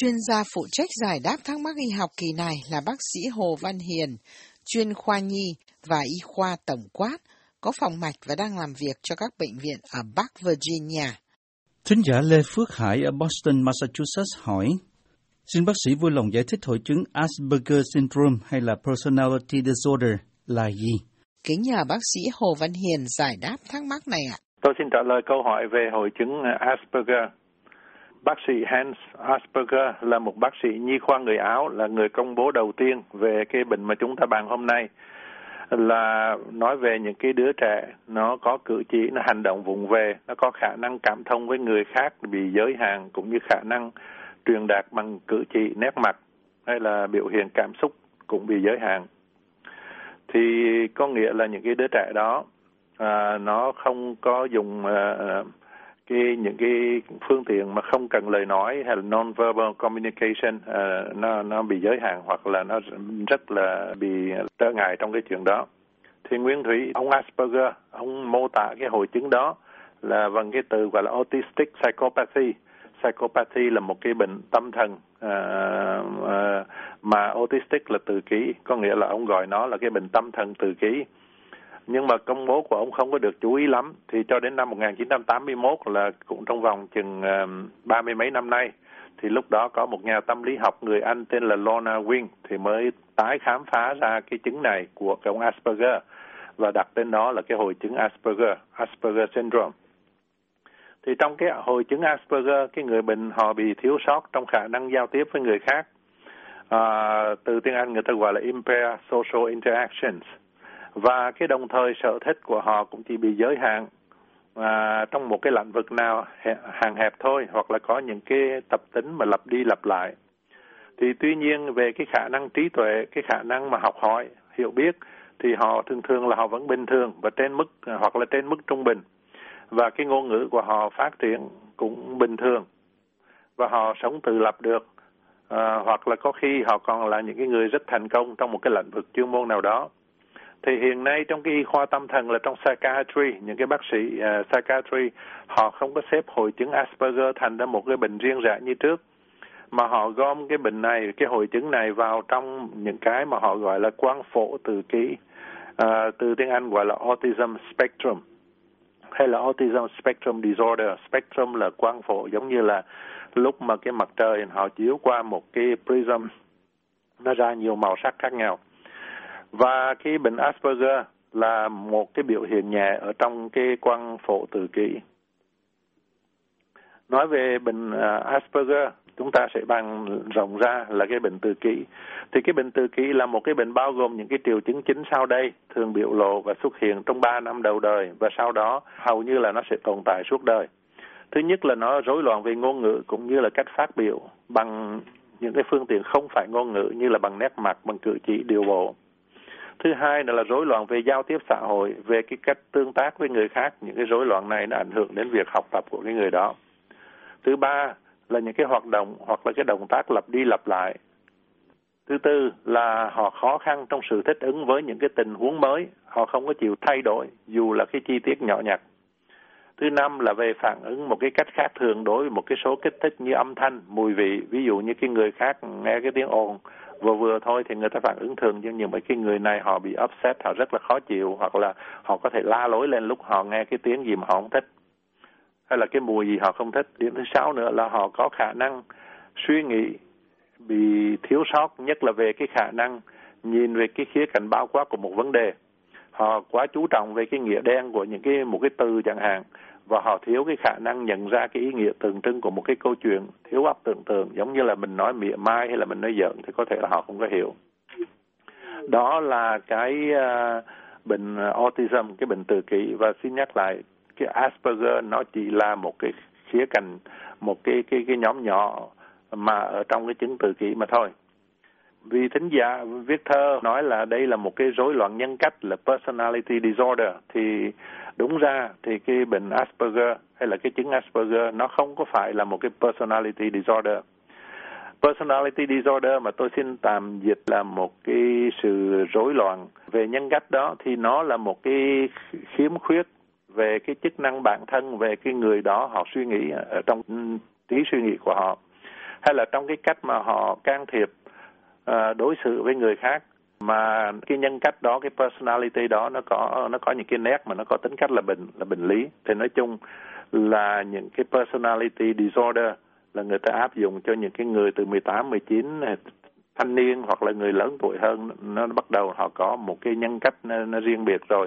Chuyên gia phụ trách giải đáp thắc mắc y học kỳ này là bác sĩ Hồ Văn Hiền, chuyên khoa nhi và y khoa tổng quát, có phòng mạch và đang làm việc cho các bệnh viện ở Bắc Virginia. Thính giả Lê Phước Hải ở Boston, Massachusetts hỏi, Xin bác sĩ vui lòng giải thích hội chứng Asperger syndrome hay là personality disorder là gì? Kính nhờ bác sĩ Hồ Văn Hiền giải đáp thắc mắc này ạ. Tôi xin trả lời câu hỏi về hội chứng Asperger. Bác sĩ Hans Asperger là một bác sĩ nhi khoa người Áo, là người công bố đầu tiên về cái bệnh mà chúng ta bàn hôm nay. Là nói về những cái đứa trẻ nó có cử chỉ nó hành động vùng về nó có khả năng cảm thông với người khác bị giới hạn cũng như khả năng truyền đạt bằng cử chỉ nét mặt hay là biểu hiện cảm xúc cũng bị giới hạn. Thì có nghĩa là những cái đứa trẻ đó à, nó không có dùng à, à cái những cái phương tiện mà không cần lời nói hay là non-verbal communication uh, nó nó bị giới hạn hoặc là nó rất là bị trở ngại trong cái chuyện đó. Thì nguyễn Thủy ông Asperger ông mô tả cái hội chứng đó là bằng cái từ gọi là autistic psychopathy. Psychopathy là một cái bệnh tâm thần uh, uh, mà autistic là tự kỷ có nghĩa là ông gọi nó là cái bệnh tâm thần tự kỷ nhưng mà công bố của ông không có được chú ý lắm thì cho đến năm 1981 là cũng trong vòng chừng ba mươi mấy năm nay thì lúc đó có một nhà tâm lý học người Anh tên là Lorna Wing thì mới tái khám phá ra cái chứng này của cái ông Asperger và đặt tên đó là cái hội chứng Asperger, Asperger syndrome. Thì trong cái hội chứng Asperger, cái người bệnh họ bị thiếu sót trong khả năng giao tiếp với người khác. À, từ tiếng Anh người ta gọi là impaired social interactions và cái đồng thời sở thích của họ cũng chỉ bị giới hạn. À, trong một cái lĩnh vực nào hàng hẹp thôi hoặc là có những cái tập tính mà lặp đi lặp lại. Thì tuy nhiên về cái khả năng trí tuệ cái khả năng mà học hỏi hiểu biết thì họ thường thường là họ vẫn bình thường và trên mức hoặc là trên mức trung bình. Và cái ngôn ngữ của họ phát triển cũng bình thường. Và họ sống tự lập được. À, hoặc là có khi họ còn là những cái người rất thành công trong một cái lĩnh vực chuyên môn nào đó thì hiện nay trong cái y khoa tâm thần là trong psychiatry những cái bác sĩ uh, psychiatry họ không có xếp hội chứng Asperger thành ra một cái bệnh riêng rẽ như trước. Mà họ gom cái bệnh này cái hội chứng này vào trong những cái mà họ gọi là quang phổ từ ký uh, à, từ tiếng Anh gọi là autism spectrum hay là autism spectrum disorder. Spectrum là quang phổ giống như là lúc mà cái mặt trời họ chiếu qua một cái prism nó ra nhiều màu sắc khác nhau và cái bệnh Asperger là một cái biểu hiện nhẹ ở trong cái quang phổ tự kỷ. Nói về bệnh à, Asperger, chúng ta sẽ bàn rộng ra là cái bệnh tự kỷ. Thì cái bệnh tự kỷ là một cái bệnh bao gồm những cái triệu chứng chính sau đây, thường biểu lộ và xuất hiện trong 3 năm đầu đời và sau đó hầu như là nó sẽ tồn tại suốt đời. Thứ nhất là nó rối loạn về ngôn ngữ cũng như là cách phát biểu bằng những cái phương tiện không phải ngôn ngữ như là bằng nét mặt, bằng cử chỉ, điều bộ thứ hai là, là rối loạn về giao tiếp xã hội về cái cách tương tác với người khác. Những cái rối loạn này nó ảnh hưởng đến việc học tập của cái người đó. Thứ ba là những cái hoạt động hoặc là cái động tác lặp đi lặp lại. Thứ tư là họ khó khăn trong sự thích ứng với những cái tình huống mới. Họ không có chịu thay đổi dù là cái chi tiết nhỏ nhặt. Thứ năm là về phản ứng một cái cách khác thường đối với một cái số kích thích như âm thanh mùi vị. Ví dụ như cái người khác nghe cái tiếng ồn vừa vừa thôi thì người ta phản ứng thường, nhưng nhiều mấy cái người này họ bị upset, họ rất là khó chịu, hoặc là họ có thể la lối lên lúc họ nghe cái tiếng gì mà họ không thích. Hay là cái mùi gì họ không thích. Điểm thứ sáu nữa là họ có khả năng suy nghĩ bị thiếu sót, nhất là về cái khả năng nhìn về cái khía cạnh bao quát của một vấn đề. Họ quá chú trọng về cái nghĩa đen của những cái, một cái từ chẳng hạn và họ thiếu cái khả năng nhận ra cái ý nghĩa tượng trưng của một cái câu chuyện thiếu óc tưởng tượng giống như là mình nói mỉa mai hay là mình nói giận thì có thể là họ không có hiểu. Đó là cái uh, bệnh autism cái bệnh tự kỷ. Và xin nhắc lại cái Asperger nó chỉ là một cái khía cạnh một cái cái cái nhóm nhỏ mà ở trong cái chứng tự kỷ mà thôi. Vì thính giả viết thơ nói là đây là một cái rối loạn nhân cách là personality disorder. Thì đúng ra thì cái bệnh Asperger hay là cái chứng Asperger nó không có phải là một cái personality disorder. Personality disorder mà tôi xin tạm dịch là một cái sự rối loạn. Về nhân cách đó thì nó là một cái khiếm khuyết về cái chức năng bản thân, về cái người đó họ suy nghĩ ở trong trí suy nghĩ của họ, hay là trong cái cách mà họ can thiệp à, đối xử với người khác mà cái nhân cách đó cái personality đó nó có nó có những cái nét mà nó có tính cách là bệnh là bệnh lý. Thì nói chung là những cái personality disorder là người ta áp dụng cho những cái người từ 18, 19 à, thanh niên hoặc là người lớn tuổi hơn nó bắt đầu họ có một cái nhân cách nó, nó riêng biệt rồi.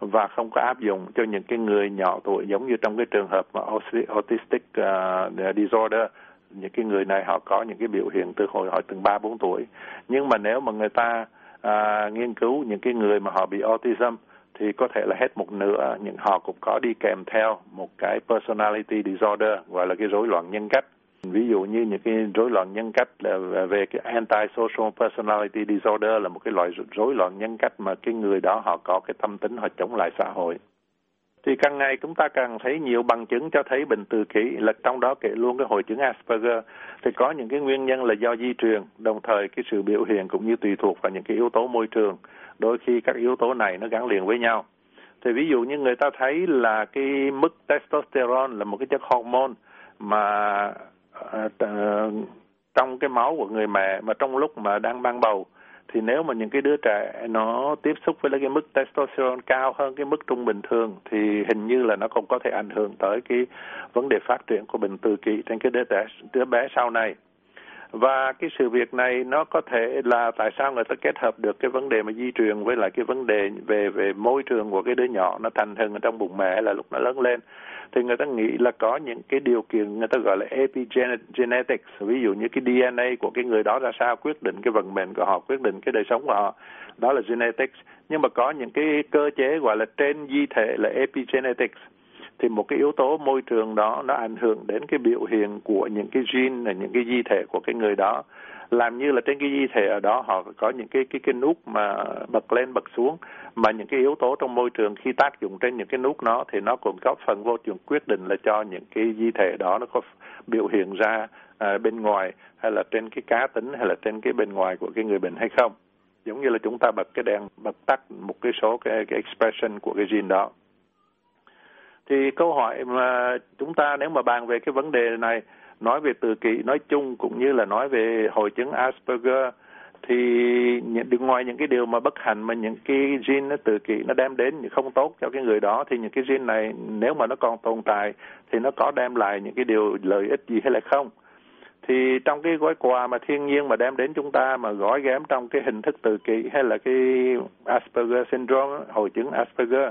Và không có áp dụng cho những cái người nhỏ tuổi giống như trong cái trường hợp mà autistic uh, disorder những cái người này họ có những cái biểu hiện từ hồi họ từng ba bốn tuổi. Nhưng mà nếu mà người ta à, nghiên cứu những cái người mà họ bị autism thì có thể là hết một nửa những họ cũng có đi kèm theo một cái personality disorder gọi là cái rối loạn nhân cách. Ví dụ như những cái rối loạn nhân cách là về cái antisocial personality disorder là một cái loại rối loạn nhân cách mà cái người đó họ có cái tâm tính họ chống lại xã hội thì càng ngày chúng ta càng thấy nhiều bằng chứng cho thấy bệnh tự kỷ là trong đó kể luôn cái hội chứng Asperger. Thì có những cái nguyên nhân là do di truyền đồng thời cái sự biểu hiện cũng như tùy thuộc vào những cái yếu tố môi trường. Đôi khi các yếu tố này nó gắn liền với nhau. Thì ví dụ như người ta thấy là cái mức testosterone là một cái chất hormone mà uh, trong cái máu của người mẹ mà trong lúc mà đang mang bầu thì nếu mà những cái đứa trẻ nó tiếp xúc với cái mức testosterone cao hơn cái mức trung bình thường, thì hình như là nó cũng có thể ảnh hưởng tới cái vấn đề phát triển của bệnh tự kỷ trên cái đứa trẻ, đứa bé sau này. Và cái sự việc này nó có thể là tại sao người ta kết hợp được cái vấn đề mà di truyền với lại cái vấn đề về về môi trường của cái đứa nhỏ nó thành hình ở trong bụng mẹ là lúc nó lớn lên thì người ta nghĩ là có những cái điều kiện người ta gọi là epigenetics, ví dụ như cái DNA của cái người đó ra sao, quyết định cái vận mệnh của họ, quyết định cái đời sống của họ. Đó là genetics. Nhưng mà có những cái cơ chế gọi là trên di thể là epigenetics. Thì một cái yếu tố môi trường đó nó ảnh hưởng đến cái biểu hiện của những cái gene, là những cái di thể của cái người đó làm như là trên cái di thể ở đó họ có những cái cái cái nút mà bật lên bật xuống. Mà những cái yếu tố trong môi trường khi tác dụng trên những cái nút nó thì nó cũng góp phần vô trường quyết định là cho những cái di thể đó nó có biểu hiện ra à, bên ngoài hay là trên cái cá tính hay là trên cái bên ngoài của cái người bệnh hay không. Giống như là chúng ta bật cái đèn bật tắt một cái số cái, cái expression của cái gene đó. Thì câu hỏi mà chúng ta nếu mà bàn về cái vấn đề này nói về tự kỷ nói chung cũng như là nói về hội chứng Asperger thì những, ngoài những cái điều mà bất hạnh mà những cái gene nó tự kỷ nó đem đến không tốt cho cái người đó thì những cái gene này nếu mà nó còn tồn tại thì nó có đem lại những cái điều lợi ích gì hay là không. Thì trong cái gói quà mà thiên nhiên mà đem đến chúng ta mà gói ghém trong cái hình thức tự kỷ hay là cái Asperger syndrome hội chứng Asperger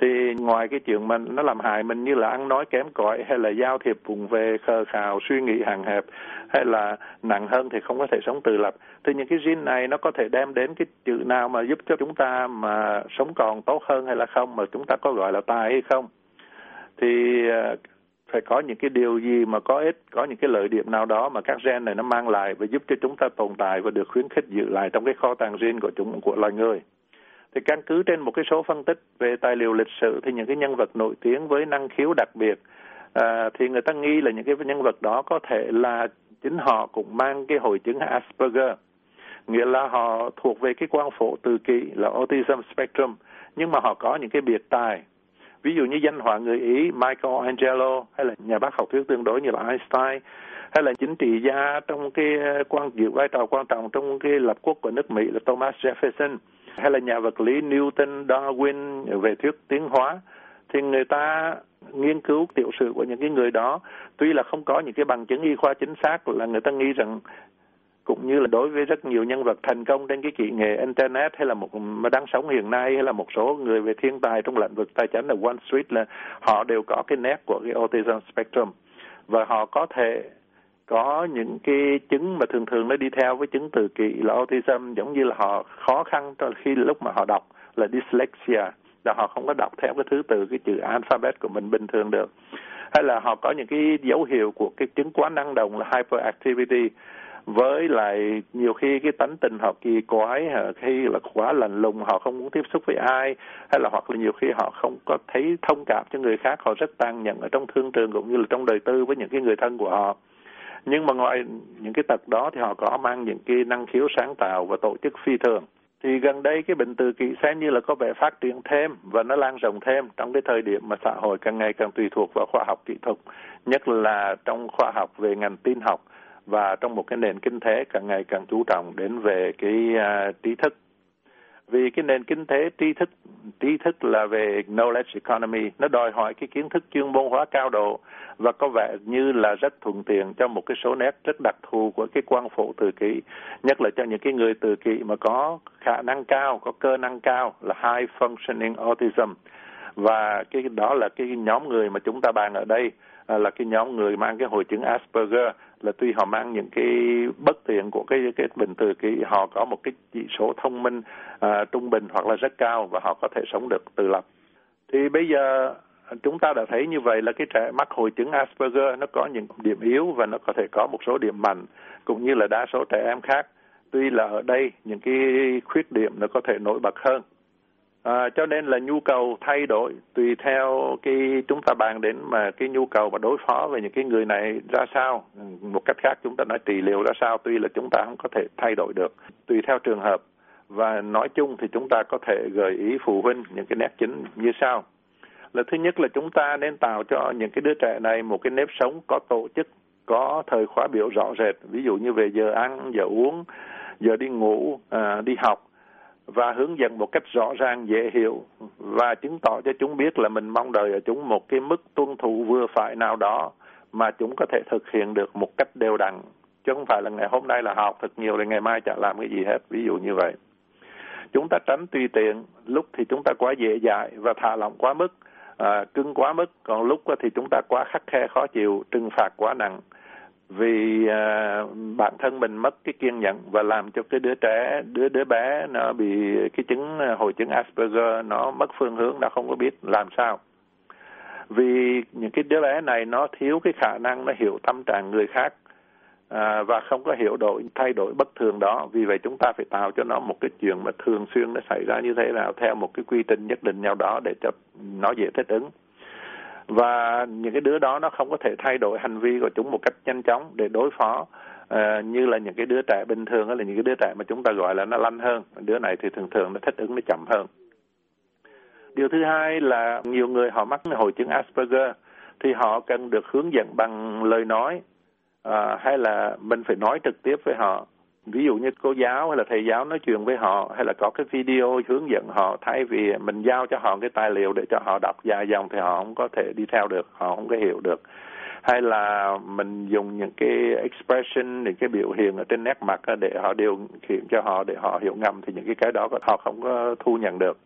thì ngoài cái chuyện mà nó làm hại mình như là ăn nói kém cỏi hay là giao thiệp vùng về khờ khào suy nghĩ hàng hẹp hay là nặng hơn thì không có thể sống tự lập thì những cái gene này nó có thể đem đến cái chữ nào mà giúp cho chúng ta mà sống còn tốt hơn hay là không mà chúng ta có gọi là tài hay không? Thì ờ, phải có những cái điều gì mà có ích, có những cái lợi điểm nào đó mà các gen này nó mang lại và giúp cho chúng ta tồn tại và được khuyến khích giữ lại trong cái kho tàng gen của chúng của loài người? Thì căn cứ trên một cái số phân tích về tài liệu lịch sử thì những cái nhân vật nổi tiếng với năng khiếu đặc biệt à, thì người ta nghi là những cái nhân vật đó có thể là chính họ cũng mang cái hội chứng Asperger. Nghĩa là họ thuộc về cái quan phổ tự kỷ là autism spectrum nhưng mà họ có những cái biệt tài. Ví dụ như danh họa người Ý Michelangelo hay là nhà bác học thuyết tương đối như là Einstein hay là chính trị gia trong cái quan giữ vai trò quan trọng trong cái lập quốc của nước Mỹ là Thomas Jefferson hay là nhà vật lý Newton, Darwin về thuyết tiến hóa thì người ta nghiên cứu tiểu sử của những cái người đó. Tuy là không có những cái bằng chứng y khoa chính xác là người ta nghĩ rằng cũng như là đối với rất nhiều nhân vật thành công trên cái kỹ nghệ internet hay là một mà đang sống hiện nay hay là một số người về thiên tài trong lĩnh vực tài chính là Wall Street là họ đều có cái nét của cái autism spectrum. Và họ có thể có những cái chứng mà thường thường nó đi theo với chứng từ kỳ là autism, giống như là họ khó khăn cho khi lúc mà họ đọc là dyslexia, là họ không có đọc theo cái thứ tự cái chữ alphabet của mình bình thường được. Hay là họ có những cái dấu hiệu của cái chứng quá năng động là hyperactivity, với lại nhiều khi cái tánh tình họ kỳ quái khi là quá lạnh lùng, họ không muốn tiếp xúc với ai, hay là hoặc là nhiều khi họ không có thấy thông cảm cho người khác, họ rất tàn nhẫn ở trong thương trường cũng như là trong đời tư với những cái người thân của họ nhưng mà ngoài những cái tật đó thì họ có mang những cái năng khiếu sáng tạo và tổ chức phi thường. Thì gần đây cái bệnh tự kỷ xem như là có vẻ phát triển thêm và nó lan rộng thêm trong cái thời điểm mà xã hội càng ngày càng tùy thuộc vào khoa học kỹ thuật nhất là trong khoa học về ngành tin học và trong một cái nền kinh tế càng ngày càng chú trọng đến về cái uh, trí thức vì cái nền kinh tế trí thức trí thức là về knowledge economy, nó đòi hỏi cái kiến thức chuyên môn hóa cao độ và có vẻ như là rất thuận tiện cho một cái số nét rất đặc thù của cái quan phụ tự kỷ, nhất là cho những cái người tự kỷ mà có khả năng cao, có cơ năng cao là high functioning autism. Và cái đó là cái nhóm người mà chúng ta bàn ở đây à, là cái nhóm người mang cái hội chứng Asperger là tuy họ mang những cái bất tiện của cái cái bình từ cái họ có một cái chỉ số thông minh à, trung bình hoặc là rất cao và họ có thể sống được tự lập. Thì bây giờ chúng ta đã thấy như vậy là cái trẻ mắc hội chứng Asperger nó có những điểm yếu và nó có thể có một số điểm mạnh cũng như là đa số trẻ em khác. Tuy là ở đây những cái khuyết điểm nó có thể nổi bật hơn. À, cho nên là nhu cầu thay đổi tùy theo cái chúng ta bàn đến mà cái nhu cầu mà đối phó với những cái người này ra sao. Một cách khác chúng ta nói trị liệu ra sao tuy là chúng ta không có thể thay đổi được tùy theo trường hợp. Và nói chung thì chúng ta có thể gợi ý phụ huynh những cái nét chính như sau. Là thứ nhất là chúng ta nên tạo cho những cái đứa trẻ này một cái nếp sống có tổ chức có thời khóa biểu rõ rệt. Ví dụ như về giờ ăn giờ uống giờ đi ngủ à, đi học và hướng dẫn một cách rõ ràng dễ hiểu và chứng tỏ cho chúng biết là mình mong đợi ở chúng một cái mức tuân thủ vừa phải nào đó mà chúng có thể thực hiện được một cách đều đặn. Chứ không phải là ngày hôm nay là học thật nhiều rồi ngày mai chả làm cái gì hết ví dụ như vậy. Chúng ta tránh tùy tiện lúc thì chúng ta quá dễ dãi và thả lỏng quá mức à, cưng quá mức còn lúc thì chúng ta quá khắc khe khó chịu trừng phạt quá nặng vì à, bản thân mình mất cái kiên nhẫn và làm cho cái đứa trẻ đứa đứa bé nó bị cái chứng à, hội chứng Asperger nó mất phương hướng nó không có biết làm sao. Vì những cái đứa bé này nó thiếu cái khả năng nó hiểu tâm trạng người khác à, và không có hiểu đổi thay đổi bất thường đó. Vì vậy chúng ta phải tạo cho nó một cái chuyện mà thường xuyên nó xảy ra như thế nào theo một cái quy trình nhất định nào đó để cho nó dễ thích ứng và những cái đứa đó nó không có thể thay đổi hành vi của chúng một cách nhanh chóng để đối phó À, như là những cái đứa trẻ bình thường hay là những cái đứa trẻ mà chúng ta gọi là nó lanh hơn. Đứa này thì thường thường nó thích ứng nó chậm hơn. Điều thứ hai là nhiều người họ mắc hội chứng Asperger thì họ cần được hướng dẫn bằng lời nói à, hay là mình phải nói trực tiếp với họ ví dụ như cô giáo hay là thầy giáo nói chuyện với họ, hay là có cái video hướng dẫn họ thay vì mình giao cho họ cái tài liệu để cho họ đọc dài dòng thì họ không có thể đi theo được, họ không có hiểu được. Hay là mình dùng những cái expression, những cái biểu hiện ở trên nét mặt để họ điều khiển cho họ, để họ hiểu ngầm, thì những cái cái đó họ không có thu nhận được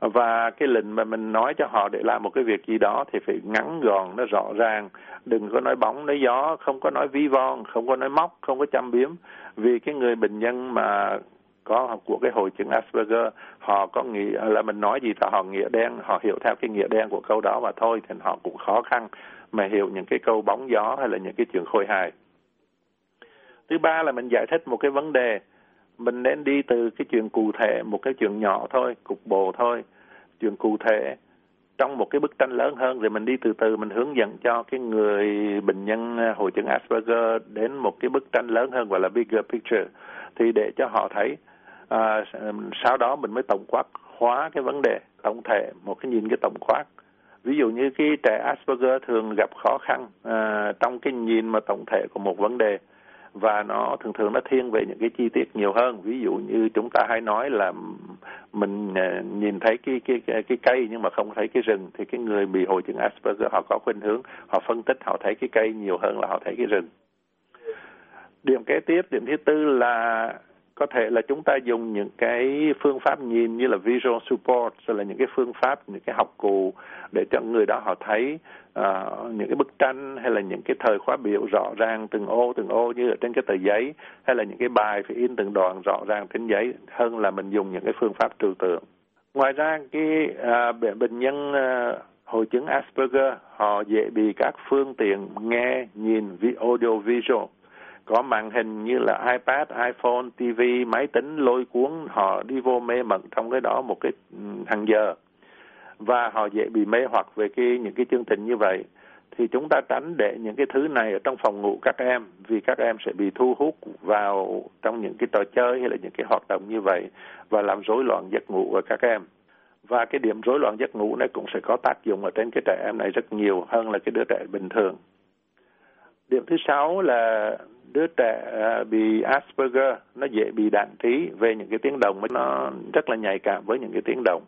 và cái lệnh mà mình nói cho họ để làm một cái việc gì đó thì phải ngắn gọn, nó rõ ràng. Đừng có nói bóng, nói gió, không có nói ví von, không có nói móc, không có châm biếm. Vì cái người bệnh nhân mà có của cái hội chứng Asperger, họ có nghĩa là mình nói gì thì họ nghĩa đen, họ hiểu theo cái nghĩa đen của câu đó mà thôi, thì họ cũng khó khăn mà hiểu những cái câu bóng gió hay là những cái chuyện khôi hài. Thứ ba là mình giải thích một cái vấn đề mình nên đi từ cái chuyện cụ thể một cái chuyện nhỏ thôi cục bộ thôi. Chuyện cụ thể trong một cái bức tranh lớn hơn rồi mình đi từ từ mình hướng dẫn cho cái người bệnh nhân à, hội chứng Asperger đến một cái bức tranh lớn hơn gọi là bigger picture thì để cho họ thấy à, sau đó mình mới tổng quát hóa cái vấn đề tổng thể một cái nhìn cái tổng quát. Ví dụ như cái trẻ Asperger thường gặp khó khăn à, trong cái nhìn mà tổng thể của một vấn đề và nó thường thường nó thiên về những cái chi tiết nhiều hơn. Ví dụ như chúng ta hay nói là mình à, nhìn thấy cái cái cái, cái cây nhưng mà không thấy cái rừng thì cái người bị hội chứng Asperger họ có khuynh hướng họ phân tích họ thấy cái cây nhiều hơn là họ thấy cái rừng. Điểm kế tiếp điểm thứ tư là có thể là chúng ta dùng những cái phương pháp nhìn như là visual support rồi là những cái phương pháp những cái học cụ để cho người đó họ thấy uh, những cái bức tranh hay là những cái thời khóa biểu rõ ràng từng ô từng ô như ở trên cái tờ giấy hay là những cái bài phải in từng đoạn rõ ràng trên giấy hơn là mình dùng những cái phương pháp trừu tượng. Ngoài ra cái uh, bệnh nhân uh, hội chứng Asperger họ dễ bị các phương tiện nghe nhìn audio visual có màn hình như là iPad, iPhone, TV, máy tính lôi cuốn họ đi vô mê mẩn trong cái đó một cái ừ, hàng giờ. Và họ dễ bị mê hoặc về cái những cái chương trình như vậy. Thì chúng ta tránh để những cái thứ này ở trong phòng ngủ các em vì các em sẽ bị thu hút vào trong những cái trò chơi hay là những cái hoạt động như vậy và làm rối loạn giấc ngủ của các em. Và cái điểm rối loạn giấc ngủ này cũng sẽ có tác dụng ở trên cái trẻ em này rất nhiều hơn là cái đứa trẻ bình thường điểm thứ sáu là đứa trẻ à, bị Asperger, nó dễ bị đạn trí về những cái tiếng đồng mà nó rất là nhạy cảm với những cái tiếng đồng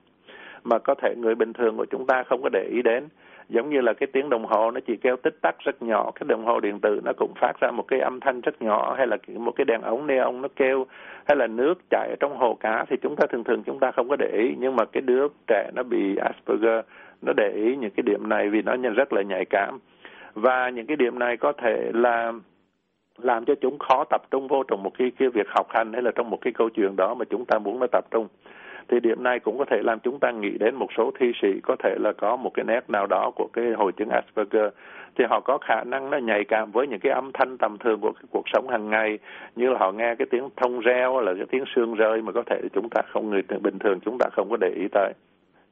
mà có thể người bình thường của chúng ta không có để ý đến. Giống như là cái tiếng đồng hồ nó chỉ kêu tích tắc rất nhỏ, cái đồng hồ điện tử nó cũng phát ra một cái âm thanh rất nhỏ, hay là một cái đèn ống neon nó kêu, hay là nước chảy ở trong hồ cá thì chúng ta thường thường chúng ta không có để ý. Nhưng mà cái đứa trẻ nó bị Asperger, nó để ý những cái điểm này vì nó rất là nhạy cảm và những cái điểm này có thể là làm cho chúng khó tập trung vô trong một cái, cái việc học hành hay là trong một cái câu chuyện đó mà chúng ta muốn nó tập trung. Thì điểm này cũng có thể làm chúng ta nghĩ đến một số thi sĩ có thể là có một cái nét nào đó của cái hội chứng Asperger. Thì họ có khả năng nó nhạy cảm với những cái âm thanh tầm thường của cái cuộc sống hàng ngày. Như là họ nghe cái tiếng thông reo là cái tiếng sương rơi mà có thể chúng ta không người bình thường chúng ta không có để ý tới.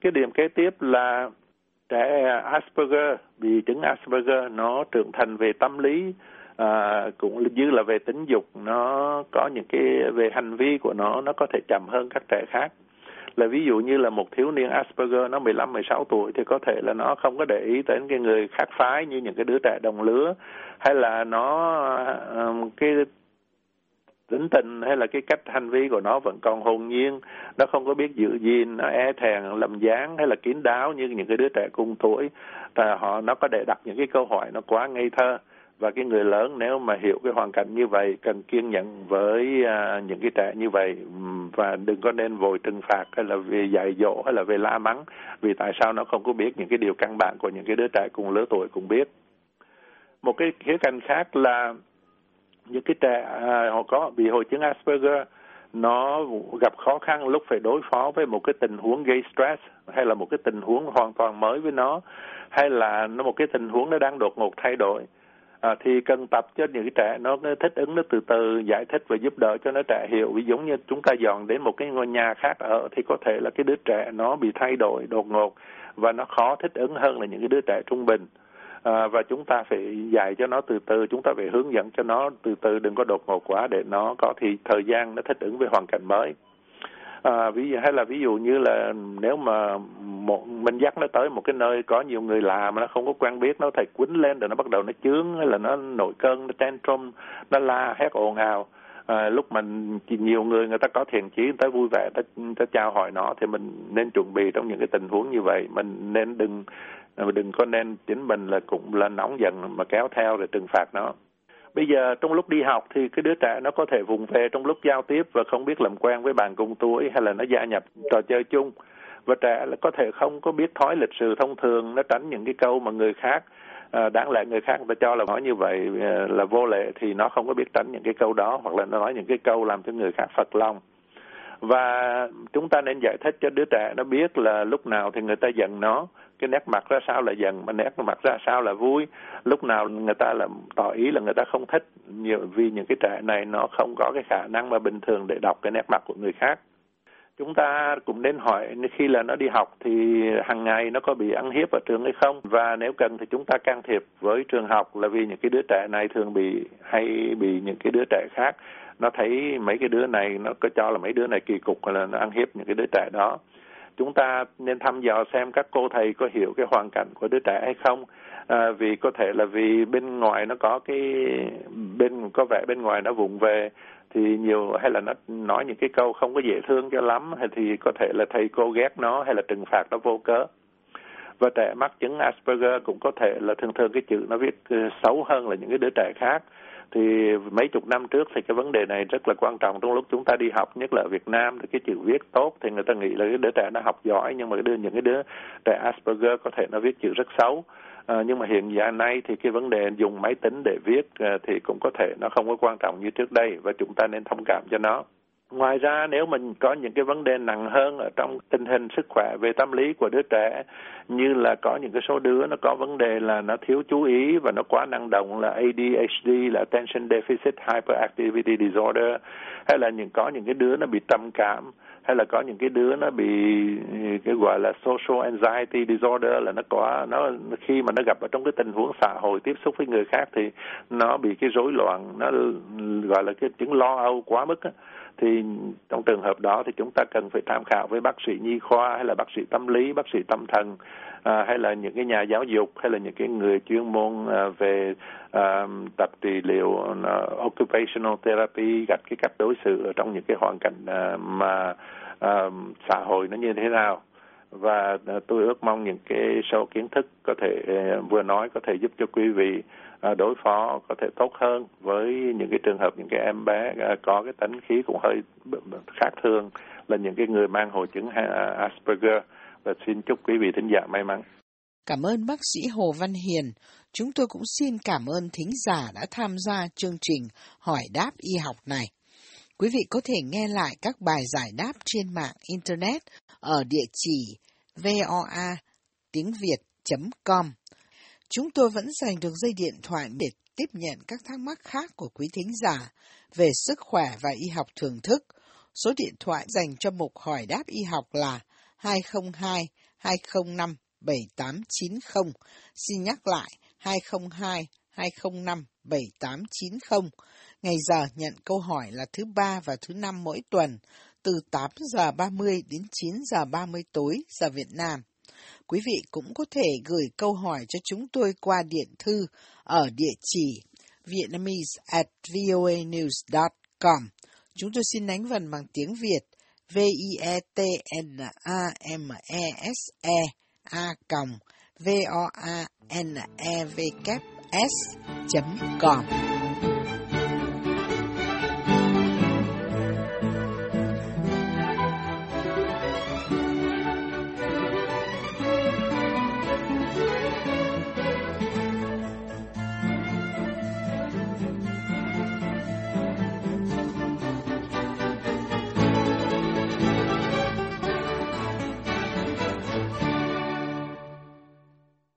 Cái điểm kế tiếp là trẻ Asperger bị chứng Asperger nó trưởng thành về tâm lý à, cũng như là về tính dục nó có những cái về hành vi của nó nó có thể chậm hơn các trẻ khác. Là ví dụ như là một thiếu niên Asperger nó 15 16 tuổi thì có thể là nó không có để ý đến cái người khác phái như những cái đứa trẻ đồng lứa hay là nó à, cái tính tình hay là cái cách hành vi của nó vẫn còn hồn nhiên nó không có biết giữ gìn nó e thèn lầm dáng hay là kín đáo như những cái đứa trẻ cùng tuổi. Và họ nó có để đặt những cái câu hỏi nó quá ngây thơ. Và cái người lớn nếu mà hiểu cái hoàn cảnh như vậy cần kiên nhẫn với à, những cái trẻ như vậy. Và đừng có nên vội trừng phạt hay là về dạy dỗ hay là về la mắng. Vì tại sao nó không có biết những cái điều căn bản của những cái đứa trẻ cùng lứa tuổi cũng biết. Một cái khía cạnh khác là những cái trẻ à, họ có bị hội chứng Asperger nó gặp khó khăn lúc phải đối phó với một cái tình huống gây stress hay là một cái tình huống hoàn toàn mới với nó hay là nó một cái tình huống nó đang đột ngột thay đổi. À, thì cần tập cho những cái trẻ nó thích ứng nó từ từ giải thích và giúp đỡ cho nó trẻ hiểu ví dụ như chúng ta dọn đến một cái ngôi nhà khác ở thì có thể là cái đứa trẻ nó bị thay đổi đột ngột và nó khó thích ứng hơn là những cái đứa trẻ trung bình à, và chúng ta phải dạy cho nó từ từ chúng ta phải hướng dẫn cho nó từ từ đừng có đột ngột quá để nó có thì thời gian nó thích ứng với hoàn cảnh mới. À, ví dụ hay là ví dụ như là nếu mà một mình dắt nó tới một cái nơi có nhiều người làm mà nó không có quen biết nó thầy quýnh lên rồi nó bắt đầu nó chướng hay là nó nổi cơn nó tantrum nó la hét ồn ào. À, lúc mình nhiều người người ta có thiện chí người ta vui vẻ ta, ta chào hỏi nó thì mình nên chuẩn bị trong những cái tình huống như vậy. Mình nên đừng Ờ, đừng có nên chính mình là cũng là nóng giận mà kéo theo rồi trừng phạt nó. Bây giờ trong lúc đi học thì cái đứa trẻ nó có thể vùng về trong lúc giao tiếp và không biết làm quen với bạn cùng tuổi hay là nó gia nhập trò chơi chung. Và trẻ là có thể không có biết thói lịch sự thông thường nó tránh những cái câu mà người khác à, đáng lẽ người khác người ta cho là nói như vậy ờ, là vô lệ thì nó không có biết tránh những cái câu đó hoặc là nó nói những cái câu làm cho người khác phật lòng. Và chúng ta nên giải thích cho đứa trẻ nó biết là lúc nào thì người ta giận nó cái nét mặt ra sao là giận, mà nét mặt ra sao là vui. Lúc nào người ta là tỏ ý là người ta không thích nhiều, vì những cái trẻ này nó không có cái khả năng mà bình thường để đọc cái nét mặt của người khác. Chúng ta cũng nên hỏi, khi là nó đi học thì hàng ngày nó có bị ăn hiếp ở trường hay không? Và nếu cần thì chúng ta can thiệp với trường học là vì những cái đứa trẻ này thường bị, hay bị những cái đứa trẻ khác. Nó thấy mấy cái đứa này, nó có cho là mấy đứa này kỳ cục hay là nó ăn hiếp những cái đứa trẻ đó chúng ta nên thăm dò xem các cô thầy có hiểu cái hoàn cảnh của đứa trẻ hay không. À, vì có thể là vì bên ngoài nó có cái bên có vẻ bên ngoài nó vụng về thì nhiều hay là nó nói những cái câu không có dễ thương cho lắm hay thì có thể là thầy cô ghét nó hay là trừng phạt nó vô cớ. Và trẻ mắc chứng Asperger cũng có thể là thường thường cái chữ nó viết ờ, xấu hơn là những cái đứa trẻ khác thì mấy chục năm trước thì cái vấn đề này rất là quan trọng trong lúc chúng ta đi học nhất là ở Việt Nam thì cái chữ viết tốt thì người ta nghĩ là cái đứa trẻ nó học giỏi nhưng mà cái đứa những cái đứa trẻ Asperger có thể nó viết chữ rất xấu. À, nhưng mà hiện giờ nay thì cái vấn đề dùng máy tính để viết à, thì cũng có thể nó không có quan trọng như trước đây và chúng ta nên thông cảm cho nó ngoài ra, nếu mình có những cái vấn đề nặng hơn ở trong tình hình sức khỏe về tâm lý của đứa trẻ, như là có những cái số đứa nó có vấn đề là nó thiếu chú ý và nó quá năng động là ADHD là attention deficit hyperactivity disorder, hay là những, có những cái đứa nó bị trầm cảm, hay là có những cái đứa nó bị, cái gọi là social anxiety disorder, là nó có nó, khi mà nó gặp ở trong cái tình huống xã hội tiếp xúc với người khác thì nó bị cái rối loạn, nó gọi là cái chứng lo âu quá mức á thì trong trường hợp đó thì chúng ta cần phải tham khảo với bác sĩ nhi khoa hay là bác sĩ tâm lý bác sĩ tâm thần à, hay là những cái nhà giáo dục hay là những cái người chuyên môn à, về à, tập trị liệu uh, occupational therapy gặp cái cách đối xử ở trong những cái hoàn cảnh à, mà à, xã hội nó như thế nào. Và à, tôi ước mong những cái sâu kiến thức có thể à, vừa nói có thể giúp cho quý vị À, đối phó có thể tốt hơn với những cái trường hợp những cái em bé à, có cái tính khí cũng hơi khác thường là những cái người mang hội chứng à, Asperger và xin chúc quý vị thính giả may mắn. Cảm ơn bác sĩ Hồ Văn Hiền. Chúng tôi cũng xin cảm ơn thính giả đã tham gia chương trình hỏi đáp y học này. Quý vị có thể nghe lại các bài giải đáp trên mạng Internet ở địa chỉ voa tiếng Việt.com. Chúng tôi vẫn dành được dây điện thoại để tiếp nhận các thắc mắc khác của quý thính giả về sức khỏe và y học thường thức. Số điện thoại dành cho mục hỏi đáp y học là 202 205 7890. Xin nhắc lại 202 205 7890. Ngày giờ nhận câu hỏi là thứ ba và thứ năm mỗi tuần, từ 8 giờ 30 đến 9 giờ 30 tối giờ Việt Nam. Quý vị cũng có thể gửi câu hỏi cho chúng tôi qua điện thư ở địa chỉ vietnamese at voanews.com. Chúng tôi xin đánh vần bằng tiếng Việt V-I-E-T-N-A-M-E-S-E A còng V-O-A-N-E-V-S.com